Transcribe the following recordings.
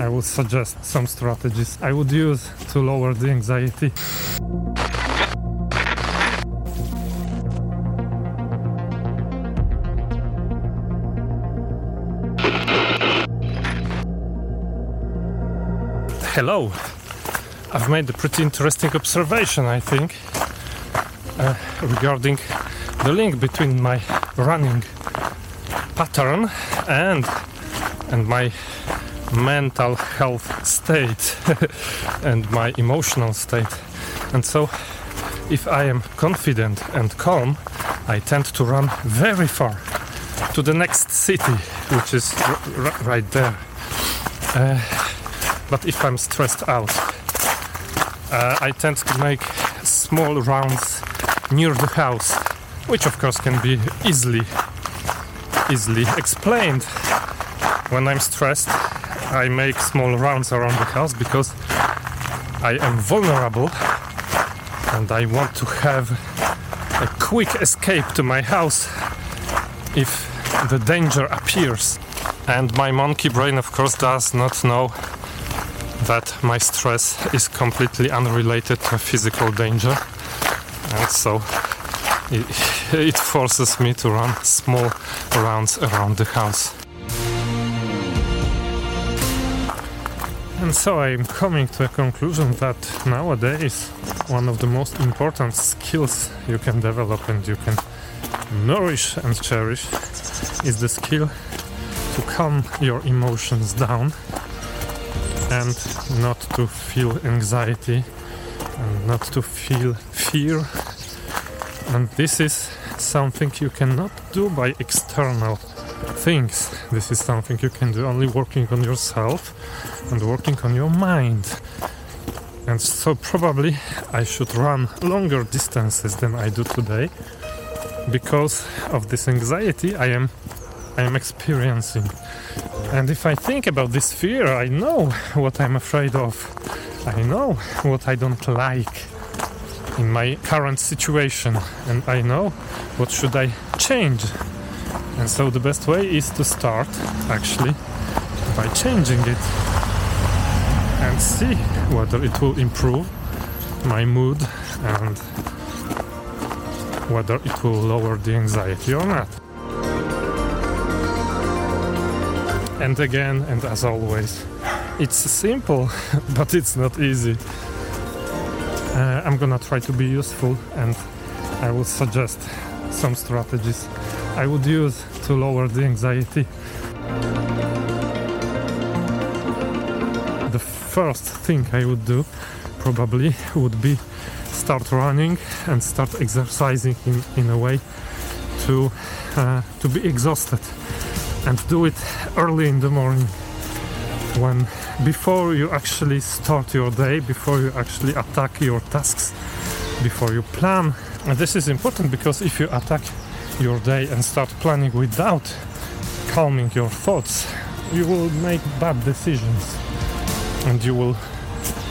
I would suggest some strategies I would use to lower the anxiety. Hello. I've made a pretty interesting observation, I think, uh, regarding the link between my running pattern and and my mental health state and my emotional state. And so, if I am confident and calm, I tend to run very far to the next city, which is right there. Uh, but if I'm stressed out, uh, I tend to make small rounds near the house, which of course can be easily easily explained. When I'm stressed, I make small rounds around the house because I am vulnerable and I want to have a quick escape to my house if the danger appears. And my monkey brain, of course, does not know that my stress is completely unrelated to physical danger. And so it, it forces me to run small rounds around the house. And so I'm coming to a conclusion that nowadays one of the most important skills you can develop and you can nourish and cherish is the skill to calm your emotions down and not to feel anxiety and not to feel fear. And this is something you cannot do by external things. This is something you can do only working on yourself and working on your mind. And so, probably, I should run longer distances than I do today because of this anxiety I am I am experiencing. And if I think about this fear, I know what I'm afraid of. I know what I don't like in my current situation and I know what should I change. And so the best way is to start actually by changing it and see whether it will improve my mood and whether it will lower the anxiety or not. And again, and as always, it's simple, but it's not easy. Uh, I'm gonna try to be useful and I will suggest some strategies I would use to lower the anxiety. The first thing I would do probably would be start running and start exercising in, in a way to uh, to be exhausted and do it early in the morning when before you actually start your day before you actually attack your tasks before you plan and this is important because if you attack your day and start planning without calming your thoughts. You will make bad decisions. And you will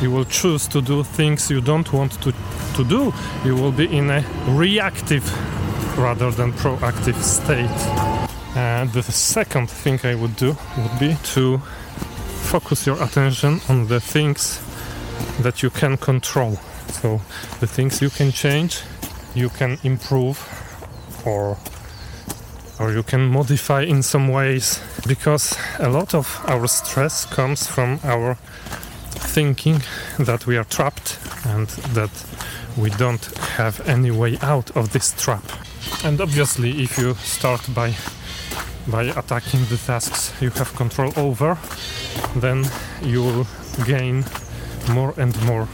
you will choose to do things you don't want to, to do. You will be in a reactive rather than proactive state. And the second thing i would do would be to focus your attention on the things that you can control. So the things you can change you can improve or or you can modify in some ways because a lot of our stress comes from our thinking that we are trapped and that we don't have any way out of this trap. And obviously, if you start by by attacking the tasks you have control over, then you will gain more and more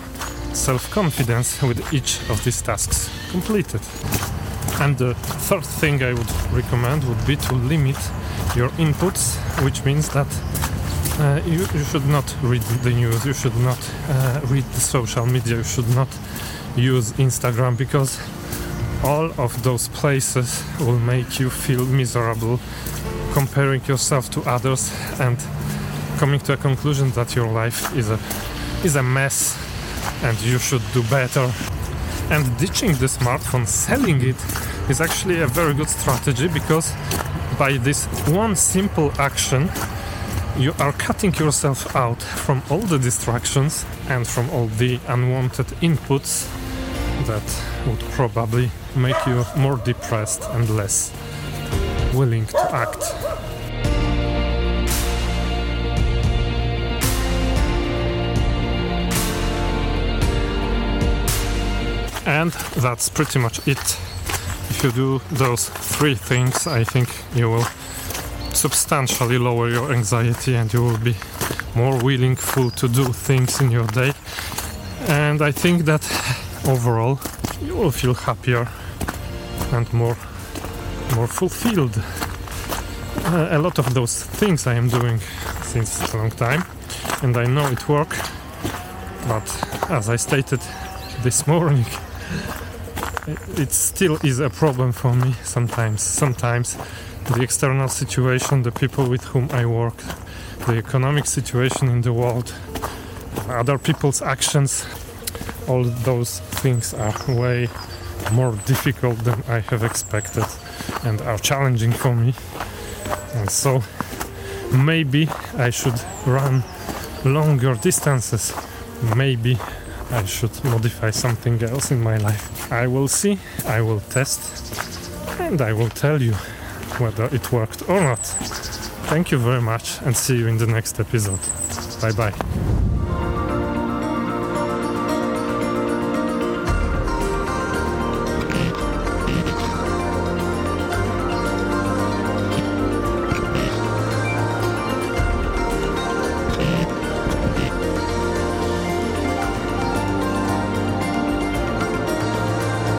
self-confidence with each of these tasks completed. And the third thing I would recommend would be to limit your inputs, which means that uh, you, you, should not read the news, you should not uh, read the social media, you should not use Instagram because all of those places will make you feel miserable, comparing yourself to others and coming to a conclusion that your life is a is a mess and you should do better. And ditching the smartphone, selling it, is actually a very good strategy because by this one simple action, you are cutting yourself out from all the distractions and from all the unwanted inputs that would probably make you more depressed and less willing to act. And that's pretty much it. If you do those three things, I think you will substantially lower your anxiety and you will be more willing to do things in your day. And I think that overall you will feel happier and more more fulfilled. Uh, a lot of those things I am doing since a long time, and I know it work. But as I stated this morning, it still is a problem for me sometimes. Sometimes the external situation, the people with whom I work, the economic situation in the world, other people's actions, all those things are way more difficult than I have expected and are challenging for me. And so maybe I should run longer distances. Maybe I should modify something else in my life. I will see, I will test, and I will tell you whether it worked or not. Thank you very much and see you in the next episode. Bye bye.